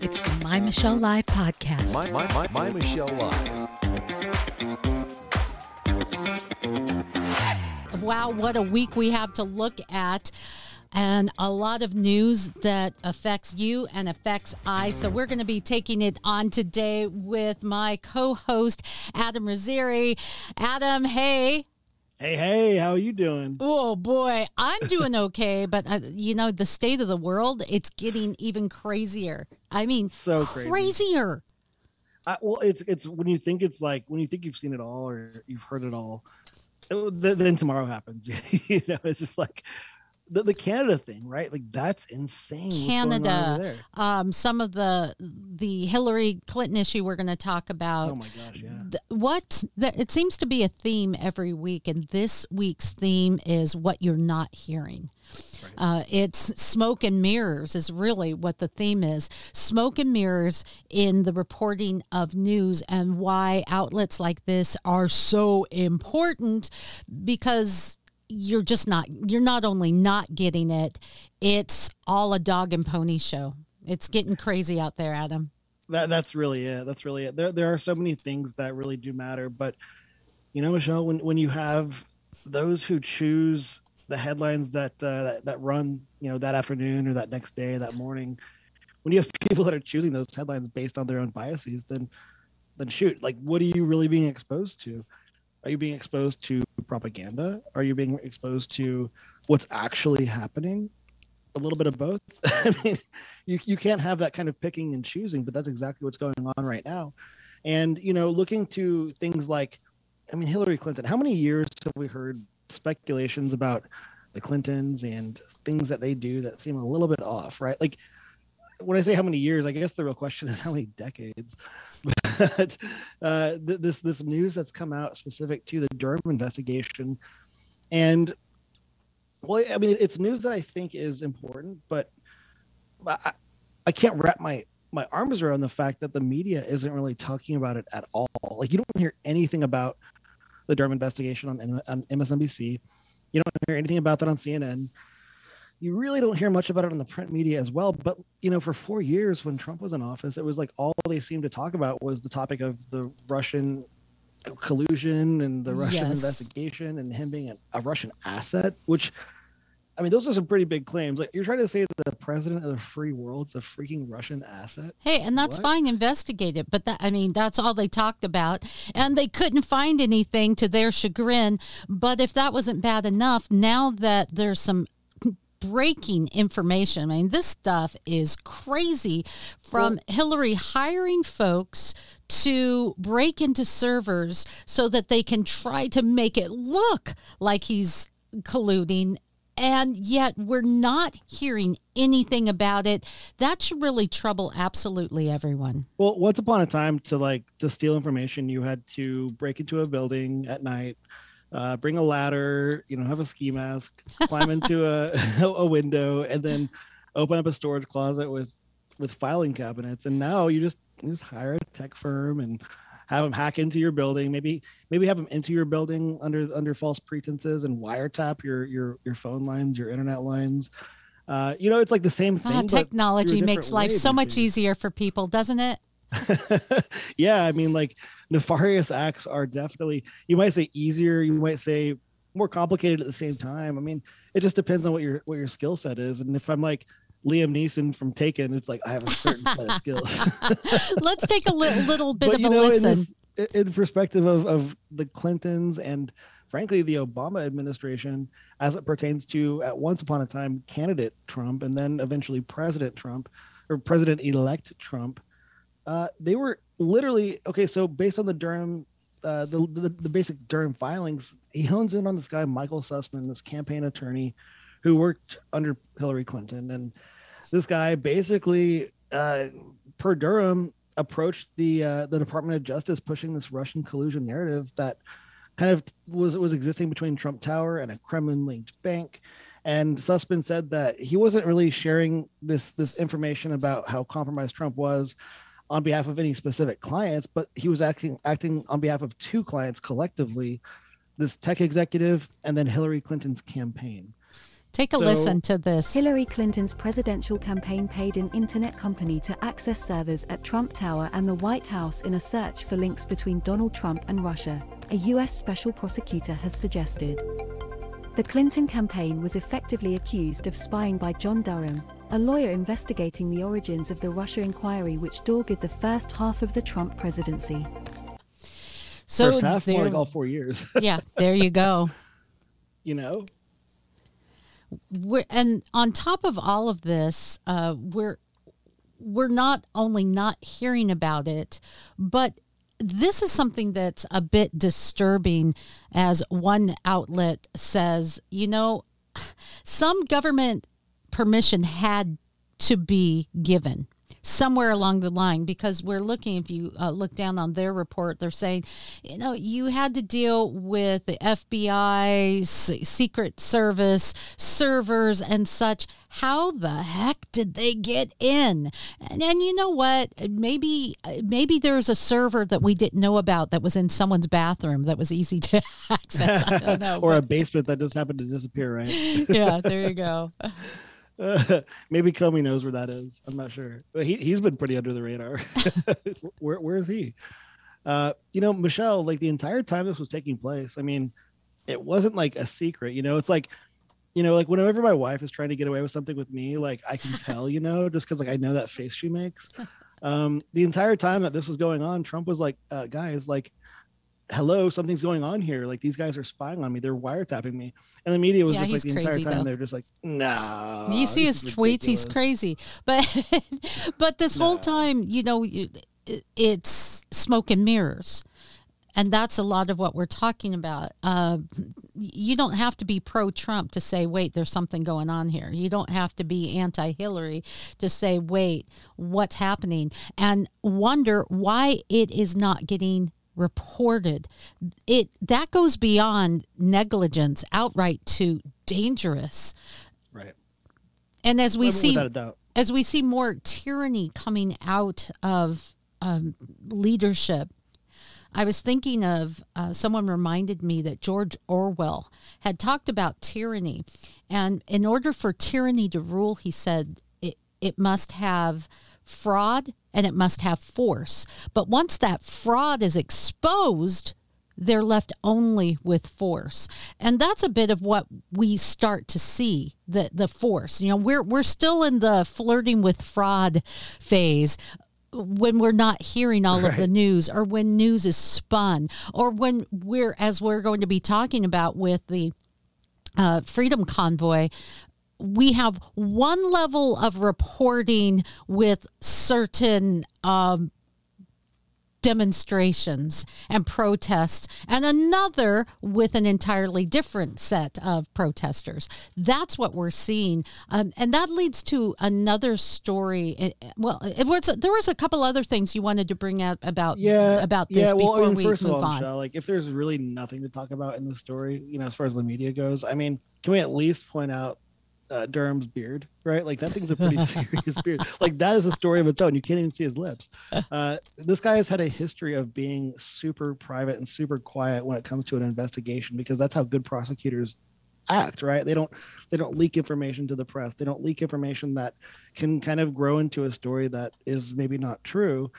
It's the My Michelle Live podcast. My, my, my, my Michelle Live. Wow, what a week we have to look at. And a lot of news that affects you and affects I. So, we're going to be taking it on today with my co host, Adam Rizzieri. Adam, hey. Hey, hey, how are you doing? Oh boy, I'm doing okay, but uh, you know the state of the world, it's getting even crazier. I mean, So crazy. crazier. I, well, it's it's when you think it's like when you think you've seen it all or you've heard it all, it- then tomorrow happens. you know, it's just like the, the Canada thing, right? Like that's insane. what's going on over Canada, there. um, some of the the Hillary Clinton issue we're going to talk about. Oh my gosh, yeah. Th- what there, it seems to be a theme every week, and this week's theme is what you're not hearing. Uh, it's smoke and mirrors is really what the theme is. Smoke and mirrors in the reporting of news and why outlets like this are so important because you're just not you're not only not getting it, it's all a dog and pony show. It's getting crazy out there, Adam. That that's really it. That's really it. There there are so many things that really do matter, but you know, Michelle, when when you have those who choose the headlines that uh, that, that run, you know, that afternoon or that next day, that morning, when you have people that are choosing those headlines based on their own biases, then then shoot, like what are you really being exposed to? Are you being exposed to propaganda? Are you being exposed to what's actually happening? A little bit of both. I mean, you you can't have that kind of picking and choosing, but that's exactly what's going on right now. And you know, looking to things like, I mean, Hillary Clinton. How many years have we heard speculations about the Clintons and things that they do that seem a little bit off, right? Like when I say how many years, I guess the real question is how many decades. But uh, th- this this news that's come out specific to the Durham investigation, and well, I mean, it's news that I think is important, but I, I can't wrap my my arms around the fact that the media isn't really talking about it at all. Like you don't hear anything about the Durham investigation on, on MSNBC. You don't hear anything about that on CNN. You really don't hear much about it on the print media as well. But you know, for four years when Trump was in office, it was like all they seemed to talk about was the topic of the Russian collusion and the Russian Yes. investigation and him being a, a Russian asset, which I mean, those are some pretty big claims. Like you're trying to say that the president of the free world's a freaking Russian asset. Hey, and that's What? fine, investigate it. But that, I mean, that's all they talked about. And they couldn't find anything to their chagrin. But if that wasn't bad enough, now that there's some breaking information, I mean, this stuff is crazy from Hillary hiring folks to break into servers so that they can try to make it look like he's colluding and yet we're not hearing anything about it. That should really trouble absolutely everyone. Well, once upon a time, to like to steal information, you had to break into a building at night, uh, bring a ladder, you know, have a ski mask, climb into a a window, and then open up a storage closet with with filing cabinets. And now you just you just hire a tech firm and have them hack into your building. Maybe maybe have them into your building under under false pretenses and wiretap your your your phone lines, your internet lines. Uh, you know, it's like the same thing. Ah, technology makes life so much easier for people, doesn't it? yeah, I mean, like nefarious acts are definitely, you might say easier, you might say more complicated at the same time. I mean, it just depends on what your what your skill set is. And if I'm like Liam Neeson from Taken, it's like I have a certain set of skills. Let's take a li- little bit but of a know, in, listen. this, in perspective of of the Clintons and frankly the Obama administration, as it pertains to at once upon a time candidate Trump and then eventually President Trump or President elect Trump, uh, they were literally okay. So based on the Durham, uh, the, the the basic Durham filings, he hones in on this guy Michael Sussmann, this campaign attorney, who worked under Hillary Clinton, and this guy basically, uh, per Durham, approached the uh, the Department of Justice, pushing this Russian collusion narrative that kind of was was existing between Trump Tower and a Kremlin linked bank. And Sussmann said that he wasn't really sharing this this information about how compromised Trump was on behalf of any specific clients, but he was acting acting on behalf of two clients collectively, this tech executive and then Hillary Clinton's campaign. Take a So- listen to this. Hillary Clinton's presidential campaign paid an internet company to access servers at Trump Tower and the White House in a search for links between Donald Trump and Russia, a U.S. special prosecutor has suggested. The Clinton campaign was effectively accused of spying by John Durham, a lawyer investigating the origins of the Russia inquiry which dogged the first half of the Trump presidency. So First half, more there, like all four years. yeah, there you go. you know, we're, and on top of all of this, uh, we're we're not only not hearing about it, but this is something that's a bit disturbing. As one outlet says, you know, some government permission had to be given somewhere along the line because we're looking if you uh, look down on their report they're saying you know you had to deal with the FBI secret service servers and such. How the heck did they get in? And, and you know what? Maybe maybe there's a server that we didn't know about that was in someone's bathroom that was easy to access. I don't know or a basement that just happened to disappear, right? yeah there you go Maybe Comey knows where that is. I'm not sure. But he he's been pretty under the radar. where where is he? Uh, you know, Michelle, like the entire time this was taking place, I mean, it wasn't like a secret, you know, it's like you know, like whenever my wife is trying to get away with something with me, like I can tell, you know, just because like I know that face she makes. Um, the entire time that this was going on, Trump was like, uh, guys, like, hello, something's going on here. Like these guys are spying on me. They're wiretapping me. And the media was Yeah, just like the entire time though. they're just like, no. you see his tweets he's crazy but but this whole time you know it's smoke and mirrors and that's a lot of what we're talking about uh, you don't have to be pro-trump to say wait there's something going on here you don't have to be anti-hillary to say wait what's happening and wonder why it is not getting reported it that goes beyond negligence outright to dangerous Right. and as we Without see a doubt. as we see more tyranny coming out of um, leadership, I was thinking of uh, someone reminded me that George Orwell had talked about tyranny. And in order for tyranny to rule, he said it, it must have fraud and it must have force. But once that fraud is exposed, they're left only with force. And that's a bit of what we start to see the the force. You know we're we're still in the flirting with fraud phase when we're not hearing all of the news or when news is spun or when we're as we're going to be talking about with the uh, freedom convoy we have one level of reporting with certain um, demonstrations and protests, and another with an entirely different set of protesters. That's what we're seeing, um, and that leads to another story. Well, was there was a couple other things you wanted to bring out about Yeah. about this yeah, well, before I mean, we move all, on. Michelle, like if there's really nothing to talk about in the story, you know, as far as the media goes, I mean, can we at least point out uh, Durham's beard, right? Like that thing's a pretty serious beard. Like that is a story of its own. You can't even see his lips. Uh, this guy has had a history of being super private and super quiet when it comes to an investigation because that's how good prosecutors act, right? They don't they don't leak information to the press. They don't leak information that can kind of grow into a story that is maybe not true.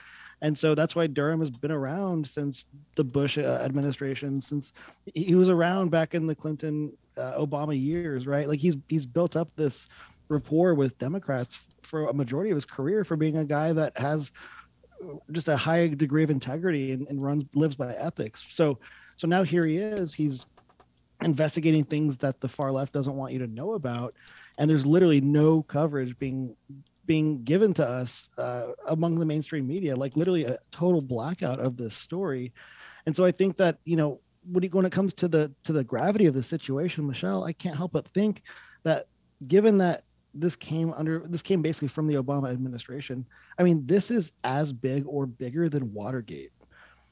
And so that's why Durham has been around since the Bush uh, administration, since he was around back in the Clinton uh, Obama years, right? Like he's he's built up this rapport with Democrats for a majority of his career for being a guy that has just a high degree of integrity and, and runs lives by ethics. So so now here he is. He's investigating things that the far left doesn't want you to know about, and there's literally no coverage being being given to us uh, among the mainstream media. Like literally a total blackout of this story. And so I think that you know when it, when it comes to the to the gravity of the situation, Michelle, I can't help but think that given that this came under this came basically from the Obama administration. I mean, this is as big or bigger than Watergate.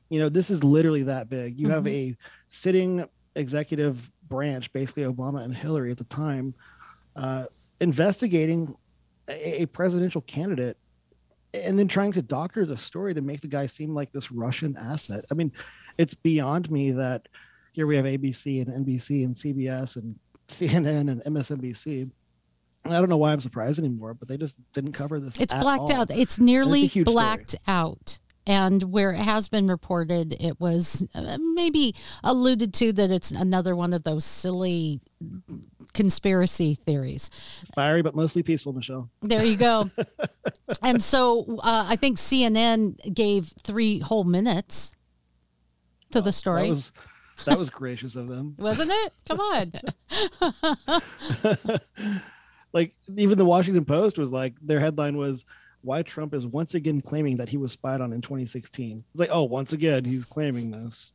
You know, this is literally that big. You have a sitting executive branch, basically Obama and Hillary at the time, uh, investigating a, a presidential candidate and then trying to doctor the story to make the guy seem like this Russian asset. I mean, it's beyond me that here we have ABC and NBC and CBS and CNN and MSNBC. And I don't know why I'm surprised anymore, but they just didn't cover this. It's blacked all. out. It's nearly story. blacked out. And where it has been reported, it was uh, maybe alluded to that it's another one of those silly conspiracy theories. Fiery, but mostly peaceful, Michelle. There you go. and so uh, I think CNN gave three whole minutes to the story. That was that was gracious of them. Wasn't it? Come on. like even the Washington Post was like their headline was why Trump is once again claiming that he was spied on in 2016. It's like, oh, once again he's claiming this.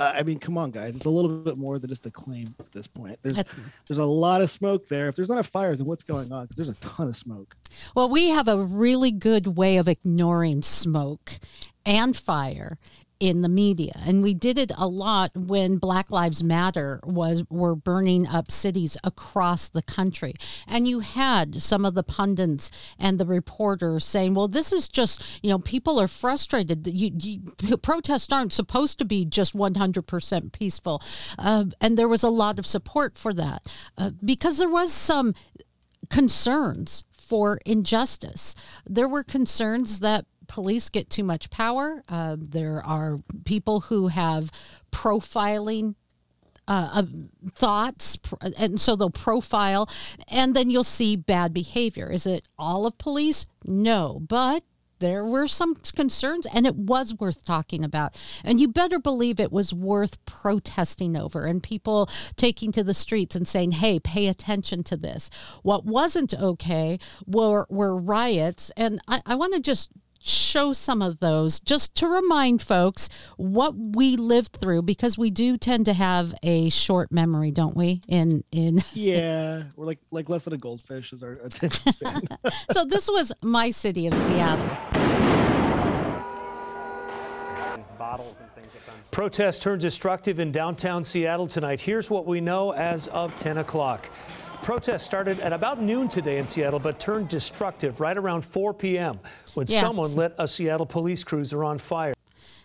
I mean, come on, guys. It's a little bit more than just a claim at this point. There's there's a lot of smoke there. If there's not a fire, then what's going on? Because there's a ton of smoke. Well, we have a really good way of ignoring smoke and fire in the media. And we did it a lot when black lives matter was were burning up cities across the country. And you had some of the pundits and the reporters saying well this is just you know people are frustrated. You, you protests aren't supposed to be just 100% peaceful. Uh, and there was a lot of support for that uh, because there was some concerns for injustice. There were concerns that police get too much power. Uh, there are people who have profiling uh, uh, thoughts, and so they'll profile, and then you'll see bad behavior. Is it all of police? No, but there were some concerns and it was worth talking about. And you better believe it was worth protesting over and people taking to the streets and saying, hey, pay attention to this. What wasn't okay were, were riots. And I, I want to just show some of those just to remind folks what we lived through because we do tend to have a short memory don't we in in yeah we're like like less than a goldfish is our attention span so this was my city of seattle Protests turned destructive in downtown Seattle tonight. Here's what we know as of 10 o'clock. Protests started at about noon today in Seattle, but turned destructive right around 4 p.m. when Yes. someone lit a Seattle police cruiser on fire.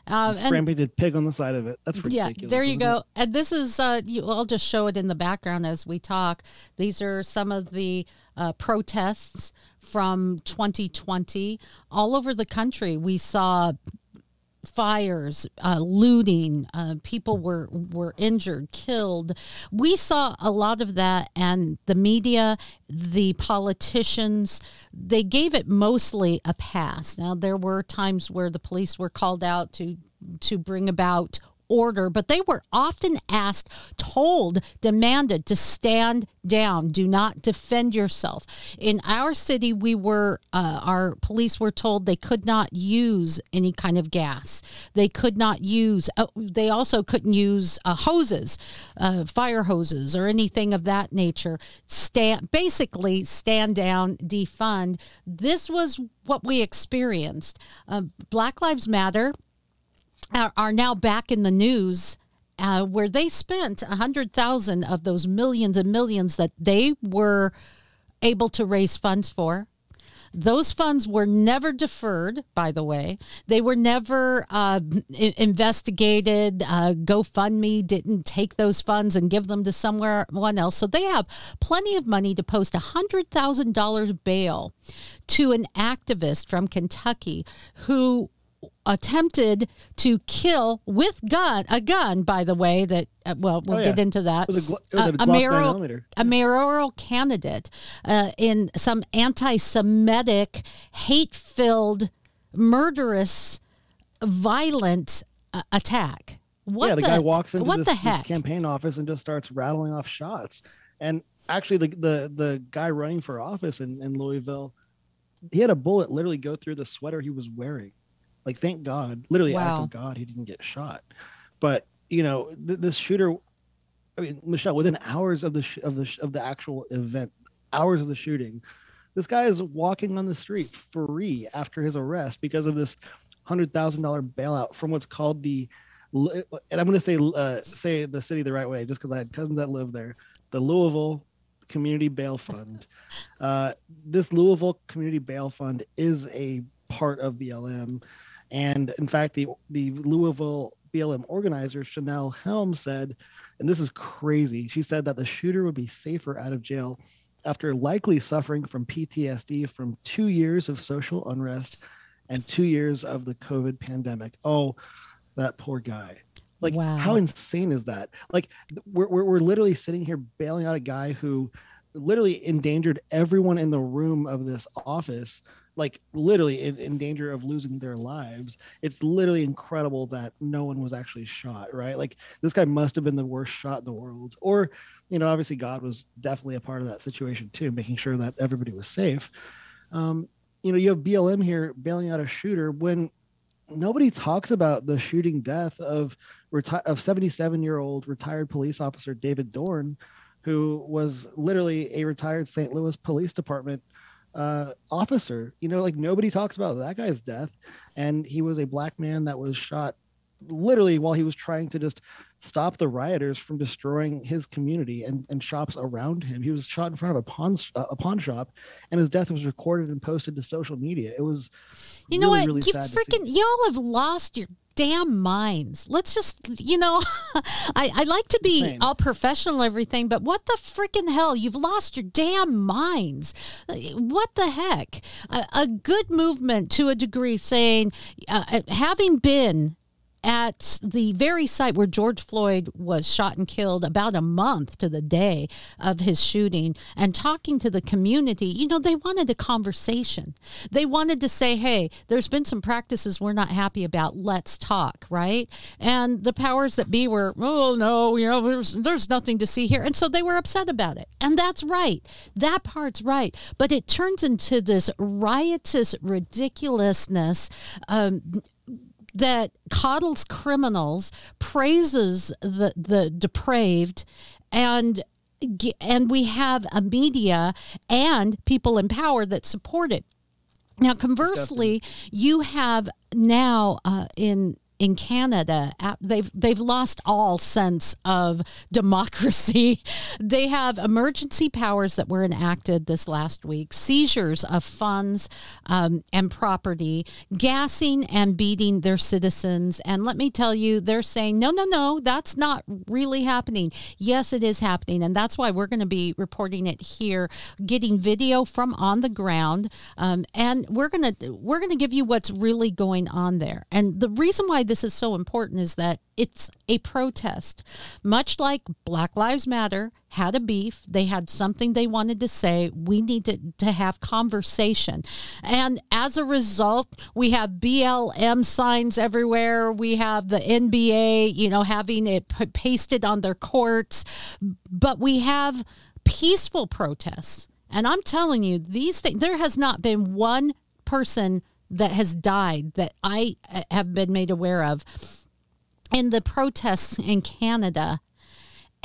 um, spray painted pig on the side of it that's yeah there you go it? and this is uh you, i'll just show it in the background as we talk these are some of the uh, protests from 2020 all over the country we saw fires, uh, looting, uh, people were were injured, killed. We saw a lot of that, and the media, the politicians, they gave it mostly a pass. Now there were times where the police were called out to to bring about order, but they were often asked, told, demanded to stand down, do not defend yourself. In our city, we were, uh, our police were told they could not use any kind of gas. They could not use, uh, they also couldn't use uh, hoses, uh, fire hoses, or anything of that nature. Stand, basically, stand down, defund. This was what we experienced. Uh, Black Lives Matter are, are now back in the news uh, where they spent a hundred thousand of those millions and millions that they were able to raise funds for. Those funds were never deferred, by the way. They were never uh, investigated. Uh, GoFundMe didn't take those funds and give them to someone else. So they have plenty of money to post a $100,000 bail to an activist from Kentucky who attempted to kill with gun a gun by the way that uh, well we'll Oh, yeah. get into that It was a Glo- it was Uh, a a mayoral 9mm. a mayoral candidate uh, in some anti-Semitic, hate-filled, murderous, violent uh, attack. What yeah, the, guy walks into what this, the this heck? campaign office and just starts rattling off shots. And actually, the the the guy running for office in, in Louisville, he had a bullet literally go through the sweater he was wearing. Like, thank God, literally, act Wow. of God, he didn't get shot. But you know, th- this shooter, I mean, Michelle, within hours of the sh- of the sh- of the actual event, hours of the shooting, this guy is walking on the street free after his arrest because of this hundred thousand dollar bailout from what's called the and I'm going to say uh, say the city the right way, just because I had cousins that live there. The Louisville Community Bail Fund. Uh, this Louisville Community Bail Fund is a part of BLM, and in fact, the the Louisville BLM organizer Chanelle Helm said, and this is crazy. She said that the shooter would be safer out of jail after likely suffering from PTSD from two years of social unrest and two years of the COVID pandemic. Oh, that poor guy. Like, Wow. how insane is that? Like, we're, we're, we're literally sitting here bailing out a guy who literally endangered everyone in the room of this office like literally in, in danger of losing their lives it's literally incredible that no one was actually shot right? Like this guy must have been the worst shot in the world. Or you know obviously god was definitely a part of that situation too making sure that everybody was safe. Um, you know you have blm here bailing out a shooter when nobody talks about the shooting death of reti- of 77 year old retired police officer david dorn who was literally a retired st louis police department uh, officer. You know, like nobody talks about that guy's death, and he was a black man that was shot literally while he was trying to just stop the rioters from destroying his community and, and shops around him. He was shot in front of a pawn uh, a pawn shop, and his death was recorded and posted to social media. It was You know really, what? really you freaking y'all have lost your damn minds. Let's just, you know, I, I like to be Insane. all professional everything, but what the freaking hell? You've lost your damn minds. Uh, What the heck? A, a good movement to a degree saying, uh, having been at the very site where George Floyd was shot and killed about a month to the day of his shooting and talking to the community, you know, they wanted a conversation. They wanted to say, hey, there's been some practices we're not happy about. Let's talk, right? And the powers that be were, oh, no, you know, there's, there's nothing to see here. And so they were upset about it. And that's right. That part's right. But it turns into this riotous ridiculousness. Um, that coddles criminals, praises the the depraved, and and we have a media and people in power that support it. Now, conversely, you have now uh, in in Canada, they've they've lost all sense of democracy. They have emergency powers that were enacted this last week, seizures of funds um, and property, gassing and beating their citizens. And let me tell you, they're saying no, no, no, that's not really happening. Yes, it is happening, and that's why we're going to be reporting it here, getting video from on the ground, um, and we're gonna we're gonna give you what's really going on there. And the reason why this is so important is that it's a protest, much like Black Lives Matter had a beef. They had something they wanted to say. We need to, to have conversation. And as a result, we have BLM signs everywhere. We have the NBA, you know, having it pasted on their courts. But we have peaceful protests. And I'm telling you, these things, there has not been one person that has died that I uh, have been made aware of in the protests in Canada.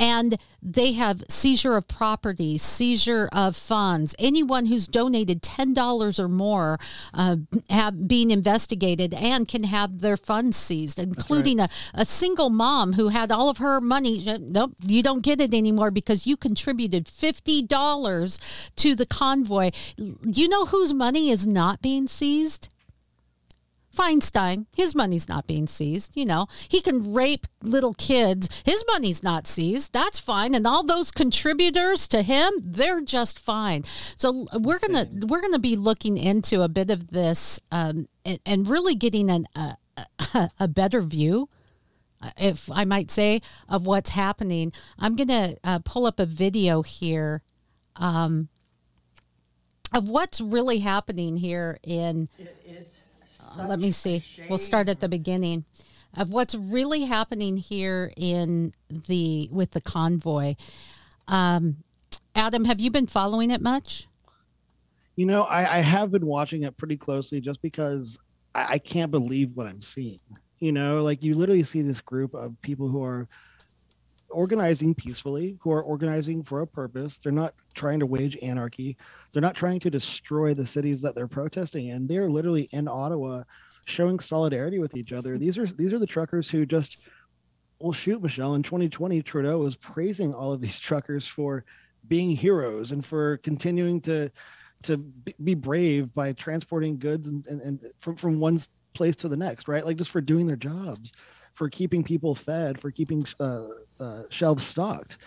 And they have seizure of property, seizure of funds. Anyone who's donated ten dollars or more uh, have being investigated and can have their funds seized, including a, a single mom who had all of her money. uh, Nope, you don't get it anymore because you contributed fifty dollars to the convoy. You know whose money is not being seized? Feinstein, his money's not being seized. You know, he can rape little kids. His money's not seized. That's fine. And all those contributors to him, they're just fine. So we're gonna we're gonna be looking into a bit of this um, and, and really getting an, a, better view if I might say, of what's happening. I'm going to uh, pull up a video here um, of what's really happening here in. Uh, let me see. We'll start at the beginning of what's really happening here in the with the convoy. Um, Adam, have you been following it much? You know, I, I have been watching it pretty closely just because I, I can't believe what I'm seeing. You know, like you literally see this group of people who are organizing peacefully, who are organizing for a purpose. They're not trying to wage anarchy. They're not trying to destroy the cities that they're protesting in. They're literally in Ottawa showing solidarity with each other. These are these are the truckers who just well shoot Michelle in 2020 Trudeau was praising all of these truckers for being heroes and for continuing to to be- brave by transporting goods and, and, and from, from one place to the next, right? Like just for doing their jobs, for keeping people fed, for keeping uh, uh, shelves stocked.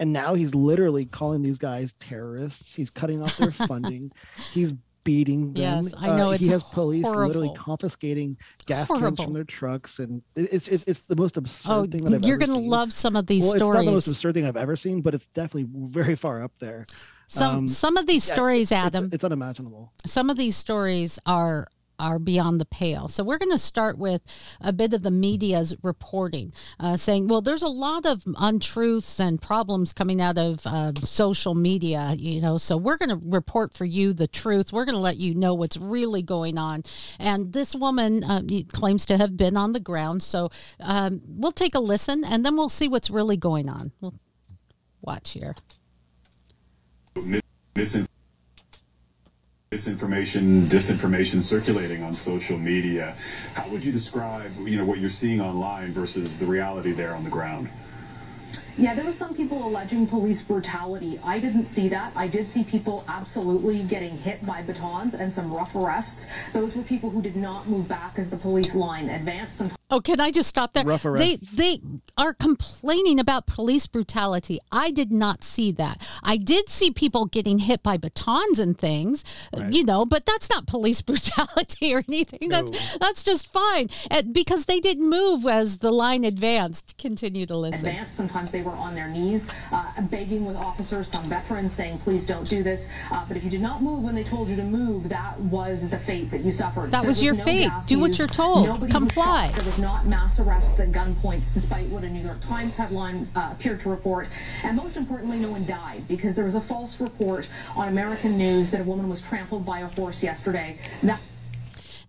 And now he's literally calling these guys terrorists. He's cutting off their funding. He's beating them. Yes, I know, Uh, it's he has police literally confiscating gas cans from their trucks, and it's it's, it's the most absurd Oh, thing that I've you're to seen. love some of these well, it's not the most stories. absurd thing I've ever seen, but it's definitely very far up there. Some um, some of these Yeah, stories, it's- Adam, it's unimaginable. some of these stories are are beyond the pale. So we're going to start with a bit of the media's reporting, uh, saying, well, there's a lot of untruths and problems coming out of uh, social media, you know. So we're going to report for you the truth. We're going to let you know what's really going on. And this woman uh, claims to have been on the ground. So um, we'll take a listen, and then we'll see what's really going on. We'll watch here. Misinformation, disinformation circulating on social media. How would you describe, you know, what you're seeing online versus the reality there on the ground? Yeah, there were some people alleging police brutality. I didn't see that. I did see people absolutely getting hit by batons and some rough arrests. Those were people who did not move back as the police line advanced. Some Oh, can I just stop there? Rough they arrests. they they are complaining about police brutality. I did not see that. I did see people getting hit by batons and things, uh, you know, but that's not police brutality or anything. That's that's just fine and because they didn't move as the line advanced. Continue to listen. advanced. Sometimes they were on their knees, uh, begging with officers, some veterans saying, please don't do this. Uh, but if you did not move when they told you to move, that was the fate that you suffered. That There was your no fate. gas Do what you're told. Nobody Comply. shot. There was not mass arrests at gunpoints, despite what a New York Times headline uh, appeared to report. And most importantly, no one died because there was a false report on American news that a woman was trampled by a horse yesterday. That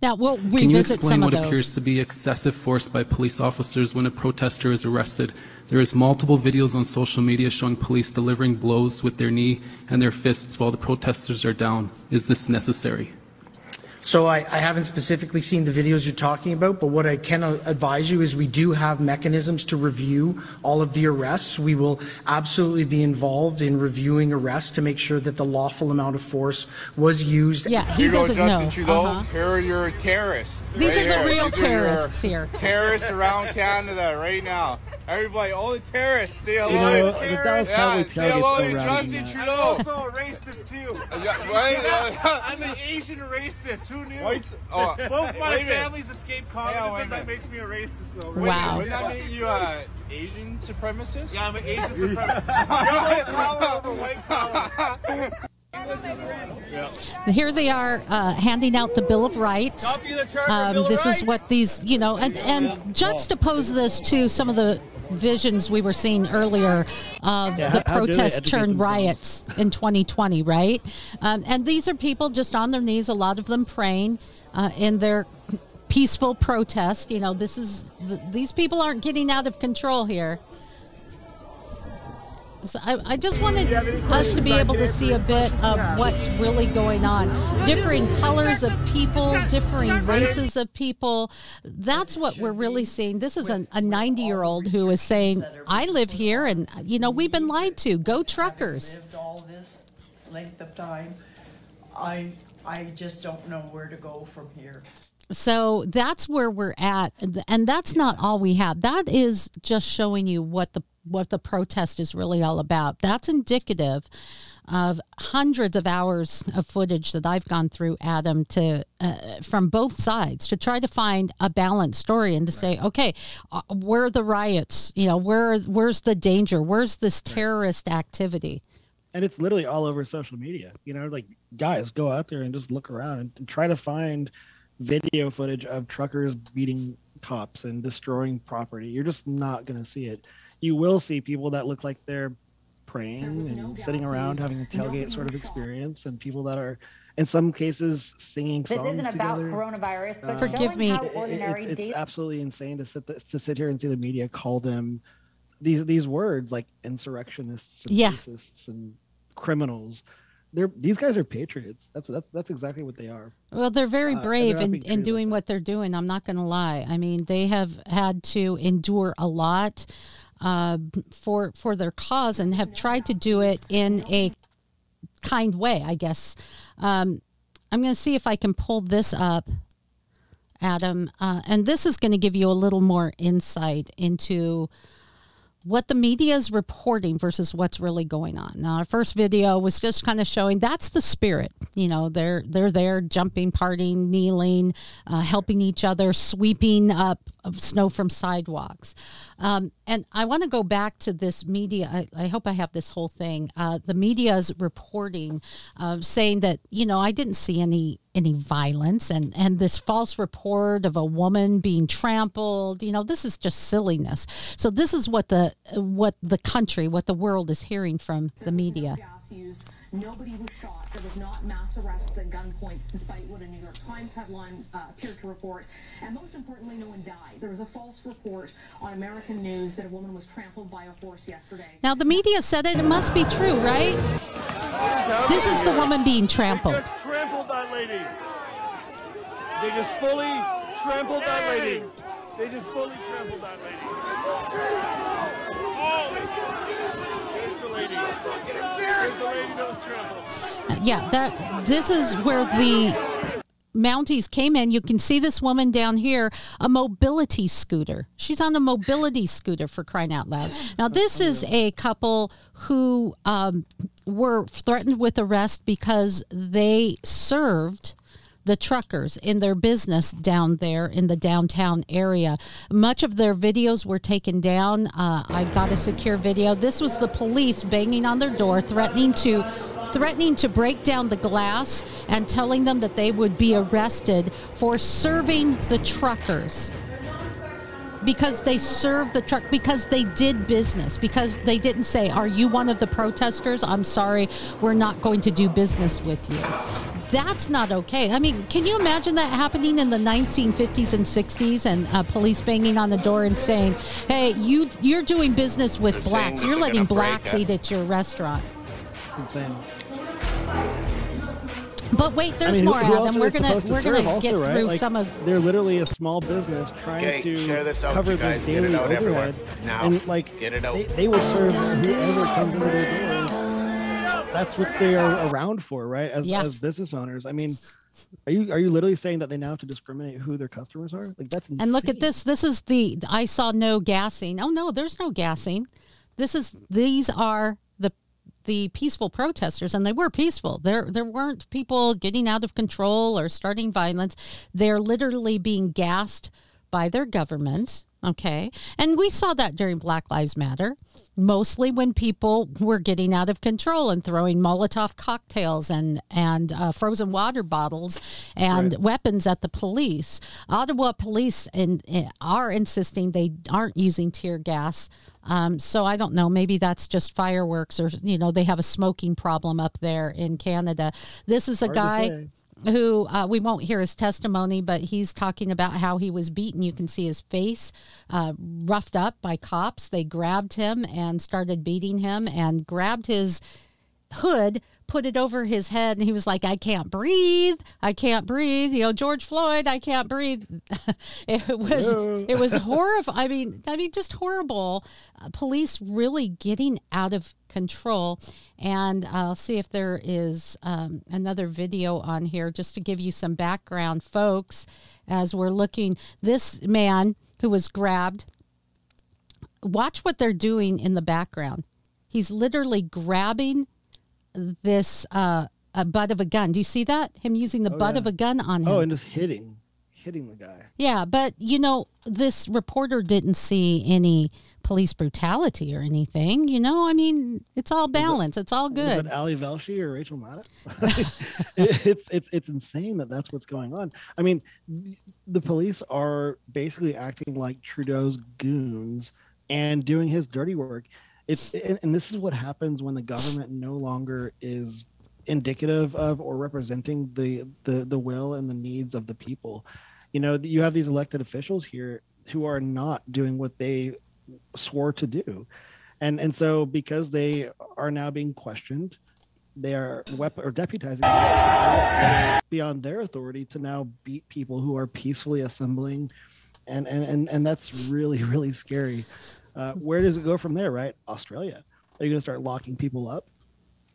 Now we'll Can you explain some of what those. appears to be excessive force by police officers when a protester is arrested? There is multiple videos on social media showing police delivering blows with their knee and their fists while the protesters are down. Is this necessary? So I, I haven't specifically seen the videos you're talking about, but what I can uh, advise you is we do have mechanisms to review all of the arrests. We will absolutely be involved in reviewing arrests to make sure that the lawful amount of force was used. yeah, he Here you go, doesn't Justin know. Trudeau. Uh-huh. Here are your terrorists. These right are the here. real These terrorists here. Terrorists around Canada right now. Everybody, all the terrorists, say hello know, the terrorists. Dallas Yeah, Cowboy say tailgate's hello so Justin in that. Trudeau. also a racist too. Yeah, right? I'm an Asian racist. Who knew? White- oh, Both my wait a minute. families escaped Hang on, communism. that makes me a racist, though. Wow. Wouldn't that make you uh, Asian supremacist? Yeah, I'm an Asian supremacist. Yellow power over white power. Here they are uh, handing out the Bill of Rights. Um, this is what these, you know, and, and juxtapose this to some of the visions we were seeing earlier of Yeah, the protests turned riots in 2020, right? Um, and these are people just on their knees, a lot of them praying uh, in their peaceful protest. You know, this is th- these people aren't getting out of control here. So I, I just wanted us to be able to see a bit of what's really going on. Differing colors of people, differing races of people. That's what we're really seeing. This is a 90 year old who is saying, I live here and, you know, we've been lied to. Go truckers. lived all this length of time. I I just don't know where to go from here. So that's where we're at, and that's not all we have. That is just showing you what the what the protest is really all about. That's indicative of hundreds of hours of footage that I've gone through, Adam, to uh, from both sides to try to find a balanced story and to say, okay, uh, where are the riots? You know, where where's the danger? Where's this terrorist activity? and it's literally all over social media. You know, like guys, go out there and just look around and, and try to find video footage of truckers beating cops and destroying property. You're just not going to see it. You will see people that look like they're praying and sitting around having a tailgate sort of experience, and people that are, in some cases, singing This songs isn't about together. coronavirus, but Forgive me. how It- it's, it's daily absolutely insane to sit th- to sit here and see the media call them these these words like insurrectionists and Yeah. racists and criminals. They're these guys are patriots. That's that's that's exactly what they are. Well, they're very Uh, and brave they're in, in like doing what they're doing. I'm not going to lie. I mean, they have had to endure a lot uh, for for their cause and have tried to do it in a kind way, I guess. Um, I'm going to see if I can pull this up Adam, uh, and this is going to give you a little more insight into what the media is reporting versus what's really going on. Now, our first video was just kind of showing that's the spirit. You know, they're they're there jumping, partying, kneeling, uh, helping each other, sweeping up snow from sidewalks. Um, and I want to go back to this media. I, I hope I have this whole thing. Uh, the is reporting uh, saying that you know I didn't see any any violence and and this false report of a woman being trampled you know this is just silliness. So this is what the what the country what the world is hearing from the media Nobody was shot. There was not mass arrests at gunpoints, despite what a New York Times headline uh, appeared to report. And most importantly, no one died. There was a false report on American news that a woman was trampled by a horse yesterday. Now, the media said it. It must be true, right? This is the woman being trampled. They just trampled that lady. They just fully trampled that lady. They just fully trampled that lady. Oh! There's the lady. There's the lady that was trampled. Yeah, that this is where the Mounties came in. You can see this woman down here, a mobility scooter. She's on a mobility scooter for crying out loud. Now, this is a couple who um, were threatened with arrest because they served the truckers in their business down there in the downtown area. Much of their videos were taken down. Uh, I got a secure video. This was the police banging on their door, threatening to threatening to break down the glass and telling them that they would be arrested for serving the truckers. Because they served the truck because they did business because they didn't say are you one of the protesters? I'm sorry we're not going to do business with you. That's not okay. I mean can you imagine that happening in the 1950s and 60s and uh, police banging on the door and saying hey you you're doing business with blacks. you're letting blacks eat at your restaurant Insane. but wait there's I mean, more who, who adam we're gonna supposed to we're serve gonna also, get right? through Like, some of they're literally a small business trying Okay, to share this out, cover you their guys. Get it daily out everywhere. overhead. Now. and like Get it out. They, they will serve whoever comes into their doors. That's what they are around for, right? As Yeah. as business owners. I mean, are you are you literally saying that they now have to discriminate who their customers are? Like that's insane. And look at this. This is the I saw no gassing. Oh no, there's no gassing. This is these are the peaceful protesters and they were peaceful. There there weren't people getting out of control or starting violence. They're literally being gassed by their government. Okay. And we saw that during Black Lives Matter, mostly when people were getting out of control and throwing Molotov cocktails and, and uh, frozen water bottles and Right. weapons at the police. Ottawa police in, in- are insisting they aren't using tear gas. Um, so I don't know. Maybe that's just fireworks, or you know, they have a smoking problem up there in Canada. This is a Hard guy. Who uh, we won't hear his testimony, but he's talking about how he was beaten. You can see his face uh, roughed up by cops. They grabbed him and started beating him and grabbed his hood, put it over his head, and he was like, I can't breathe. I can't breathe. You know, George Floyd, I can't breathe. it was it was horrible. I mean, I mean, just horrible. Uh, police really getting out of control. And I'll see if there is um, another video on here just to give you some background, folks, as we're looking. This man who was grabbed, watch what they're doing in the background. He's literally grabbing this uh, a butt of a gun. Do you see that? Him using the Oh, butt yeah. of a gun on him. Oh, and just hitting, hitting the guy. Yeah, but you know, this reporter didn't see any police brutality or anything. You know, I mean, it's all balance. It's all Was good. it Ali Velshi or Rachel Maddow? it's it's it's insane that that's what's going on. I mean, the police are basically acting like Trudeau's goons and doing his dirty work. It's and, this is what happens when the government no longer is indicative of or representing the the the will and the needs of the people. You know, you have these elected officials here who are not doing what they swore to do. And and so because they are now being questioned they are wep- or deputizing beyond their authority to now beat people who are peacefully assembling. And and and, and that's really really scary uh, where does it go from there right australia are you going to start locking people up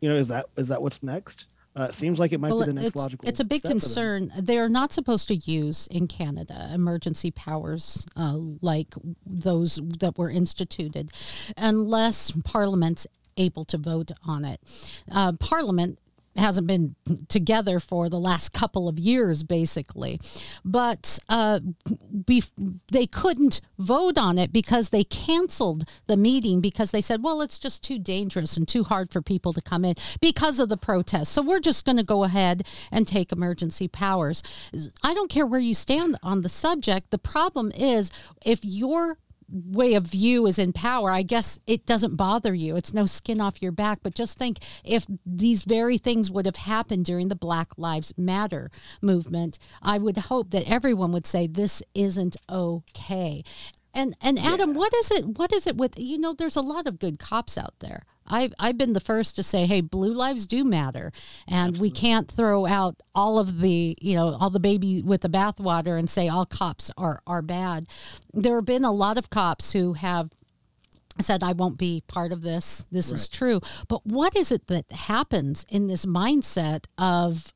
you know is that is that what's next uh, it seems like it might Well, be the next it's, logical. it's a big concern. They are not supposed to use in Canada emergency powers uh, like those that were instituted unless Parliament's able to vote on it. Uh, Parliament hasn't been together for the last couple of years, basically. But uh, bef- they couldn't vote on it because they canceled the meeting because they said, well, it's just too dangerous and too hard for people to come in because of the protests. So we're just going to go ahead and take emergency powers. I don't care where you stand on the subject. The problem is if you're way of view is in power, I guess it doesn't bother you. It's no skin off your back. But just think if these very things would have happened during the Black Lives Matter movement, I would hope that everyone would say this isn't okay. And and Adam, what is it? What is it with you know? There's a lot of good cops out there. I've I've been the first to say, hey, blue lives do matter, and we can't throw out all of the you know all the baby with the bathwater and say all cops are are bad. There have been a lot of cops who have said I won't be part of this. This is true. But what is it that happens in this mindset of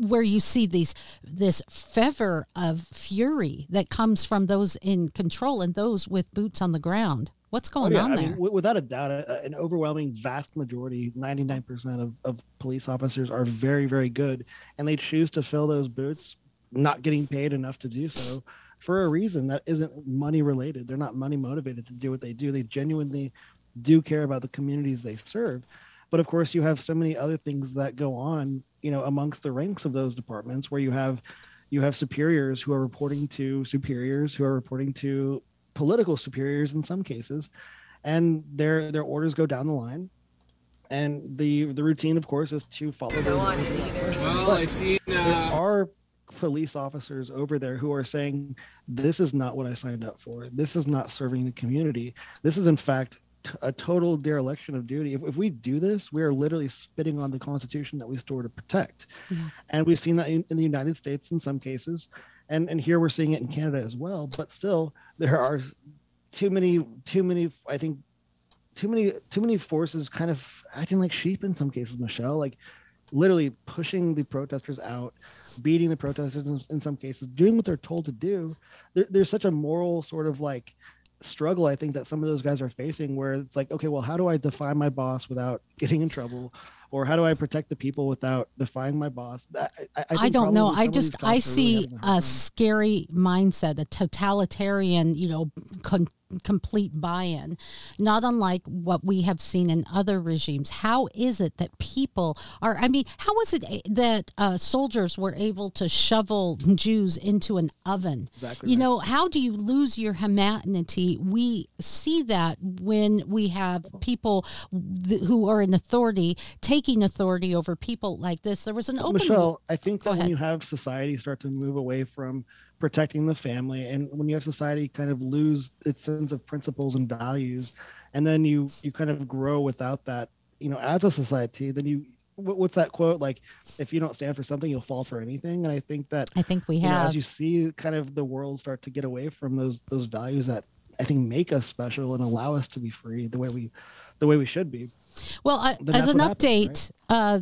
where you see these this fever of fury that comes from those in control and those with boots on the ground? What's Oh, going yeah, on I there? mean, w- without a doubt, a- an overwhelming, vast majority, 99% of, of police officers are very, very good. And they choose to fill those boots, not getting paid enough to do so for a reason that isn't money related. They're not money motivated to do what they do. They genuinely do care about the communities they serve. But of course, you have so many other things that go on, you know, amongst the ranks of those departments where you have you have superiors who are reporting to superiors who are reporting to political superiors in some cases and their their orders go down the line. And the the routine of course is to follow those orders. Well, But I seen, there uh, are police officers over there who are saying this is not what i signed up for. This is not serving the community. This is in fact t- a total dereliction of duty. If, if we do this we are literally spitting on the constitution that we store to protect. And we've seen that in, in the united states in some cases. And and here we're seeing it in canada as well. But still there are too many too many i think too many too many forces kind of acting like sheep in some cases michelle. Like literally pushing the protesters out beating the protesters in, in some cases doing what they're told to do. There, there's such a moral sort of like struggle i think that some of those guys are facing where it's like okay well how do i defy my boss without getting in trouble or how do i protect the people without defying my boss i, I, I, don't know. I just I are really see a a time. scary mindset, a totalitarian, you know, con- complete buy-in, not unlike what we have seen in other regimes. How is it that people are? I mean, how is it that uh, soldiers were able to shovel Jews into an oven? Exactly You right. know, how do you lose your humanity? We see that when we have people th- who are in authority taking authority over people like this. There was an open Michelle, I think that when you have society start to move away from protecting the family, and when you have society kind of lose its sense of principles and values, and then you you kind of grow without that, you know, as a society, then you what- what's that quote like? If you don't stand for something, you'll fall for anything. And I think that I think we you know, have. as you see kind of the world start to get away from those those values that I think make us special and allow us to be free the way we the way we should be. Well, I, as an what happens, update, uh,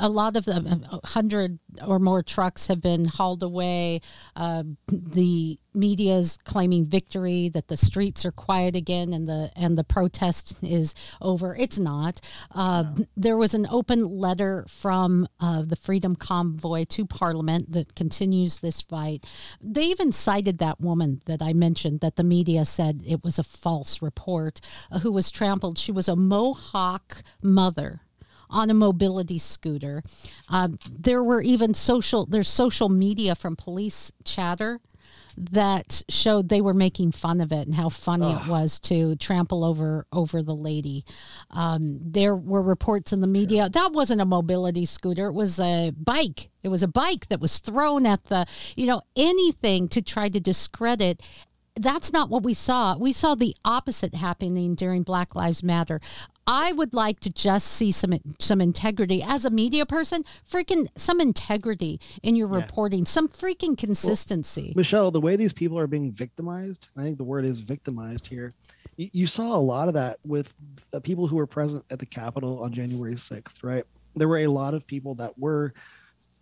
a lot of the uh, hundred or more trucks have been hauled away. Uh, the media is claiming victory that the streets are quiet again and the and the protest is over. It's not. Uh, There was an open letter from uh, the Freedom Convoy to Parliament that continues this fight. They even cited that woman that I mentioned that the media said it was a false report, uh, who was trampled. She was a Mohawk mother on a mobility scooter. Um, there were even social. There's social media from police chatter that showed they were making fun of it and how funny it was to trample over over the lady. Um, there were reports in the media that wasn't a mobility scooter; it was a bike. It was a bike that was thrown at the, you know, anything to try to discredit that's not what we saw. We saw the opposite happening during Black Lives Matter. I would like to just see some some integrity as a media person, freaking some integrity in your reporting, some freaking consistency. Michelle, the way these people are being victimized, I think the word is victimized here. You, you saw a lot of that with the people who were present at the Capitol on January 6th, right? there were a lot of people that were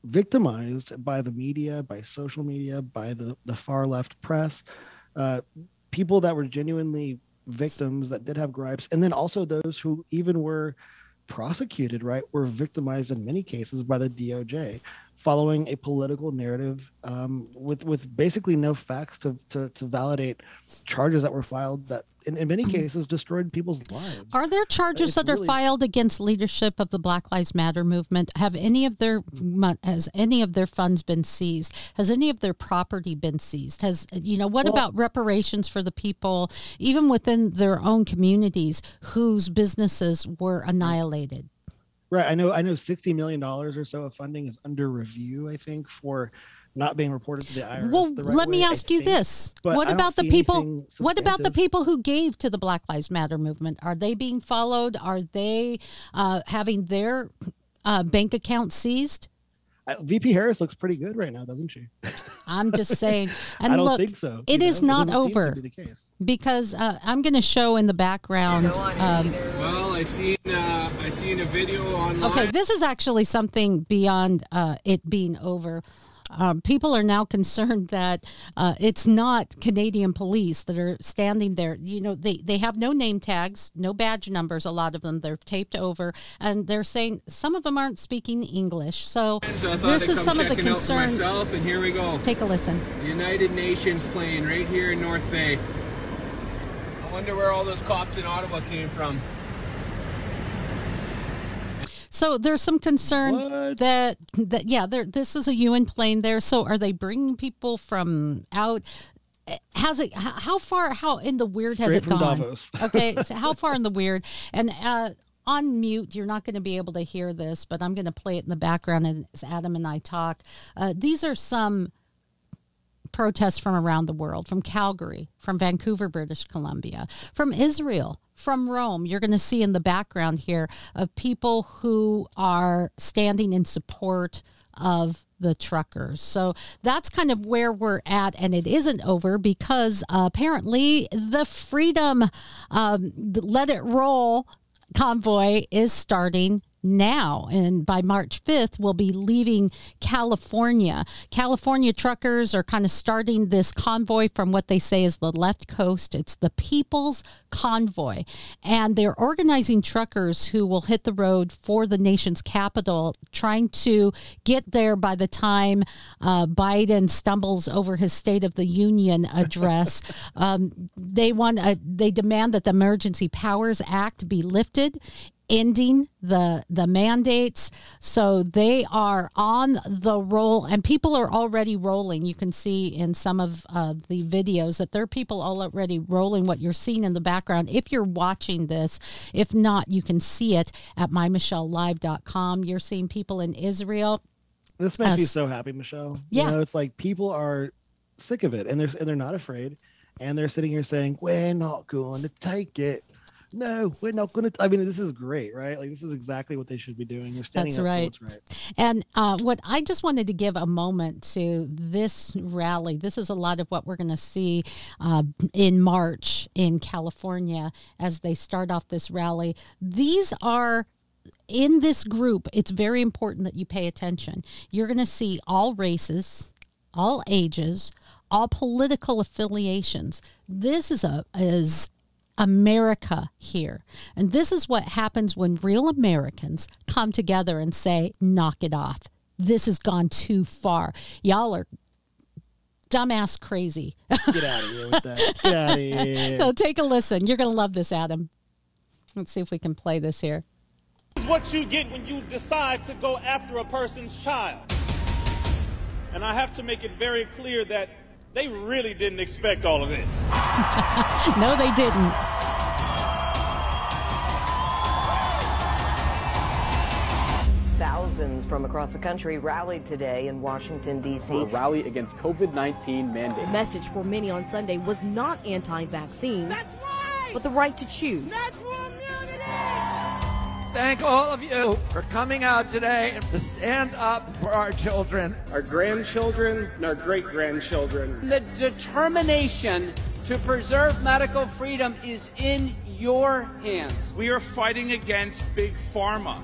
victimized by the media, by social media, by the, the far left press, uh, people that were genuinely victims that did have gripes, and then also those who even were prosecuted, right, were victimized in many cases by the DOJ following a political narrative um, with with basically no facts to, to to validate charges that were filed that in, in many cases destroyed people's lives. Are there charges It's that are filed against leadership of the Black Lives Matter movement? Have any of their has any of their funds been seized? Has any of their property been seized? Has you know what Well- about reparations for the people even within their own communities whose businesses were annihilated? Right. I know. I know. Sixty million dollars or so of funding is under review. I think for not being reported to the IRS. Well, the right let me way, I ask you think. this: But What about the people? What about the people who gave to the Black Lives Matter movement? Are they being followed? Are they uh, having their uh, bank account seized? Uh, VP Harris looks pretty good right now, doesn't she? I'm just saying. And I don't look, think so. It you is know? not doesn't seem to over be the case. because uh, I'm going to show in the background. Um, Well, I seen uh, I seen a video online. okay, this is actually something beyond uh, it being over. Um, people are now concerned that uh, it's not Canadian police that are standing there. You know, they, they have no name tags, no badge numbers, a lot of them. They're taped over, and they're saying some of them aren't speaking English. So, So this is some of the checking out for concern. myself, and here we go. Take a listen. United Nations plane right here in North Bay. I wonder where all those cops in Ottawa came from. So there's some concern that that yeah, there this is a UN plane there. So are they bringing people from out? Has it? How far? How in the weird has Straight it from gone? Okay, so how far in the weird? And uh, on mute, you're not going to be able to hear this, but I'm going to play it in the background as Adam and I talk. Uh, these are some protests from around the world from Calgary, from Vancouver, British Columbia, from Israel, from Rome. You're going to see in the background here of people who are standing in support of the truckers. So that's kind of where we're at, and it isn't over because uh, apparently the Freedom um, Let It Roll convoy is starting now and by March 5th we'll be leaving California. California truckers are kind of starting this convoy from what they say is the left coast. It's the People's Convoy and they're organizing truckers who will hit the road for the nation's capital trying to get there by the time uh, Biden stumbles over his State of the Union address. um, they want a, they demand that the Emergency Powers Act be lifted ending the the mandates so they are on the roll and people are already rolling you can see in some of uh, the videos that there are people already rolling what you're seeing in the background if you're watching this if not you can see it at mymichellelive.com you're seeing people in israel This makes me Us. so happy, Michelle. Yeah. You know, it's like people are sick of it and they're and they're not afraid. And they're sitting here saying, We're not going to take it. No, we're not going to. I mean, this is great, right? Like, this is exactly what they should be doing. They're standing That's up for right. what's right. And uh, what I just wanted to give a moment to this rally. This is a lot of what we're going to see uh, in March in California as they start off this rally. These are in this group. It's very important that you pay attention. You're going to see all races, all ages, all political affiliations. This is a is America here. And this is what happens when real Americans come together and say, knock it off. This has gone too far. Y'all are dumbass crazy. Get out of here with that. Get out of here. so take a listen. You're going to love this, Adam. Let's see if we can play this here. This is what you get when you decide to go after a person's child. And I have to make it very clear that they really didn't expect all of this. no, they didn't. Thousands from across the country rallied today in Washington, D.C. for a rally against COVID 19 The mandates. message for many on Sunday was not anti vaccines, but the right to choose. Thank all of you for coming out today and to stand up for our children. Our grandchildren and our great grandchildren. The determination to preserve medical freedom is in your hands. We are fighting against big pharma.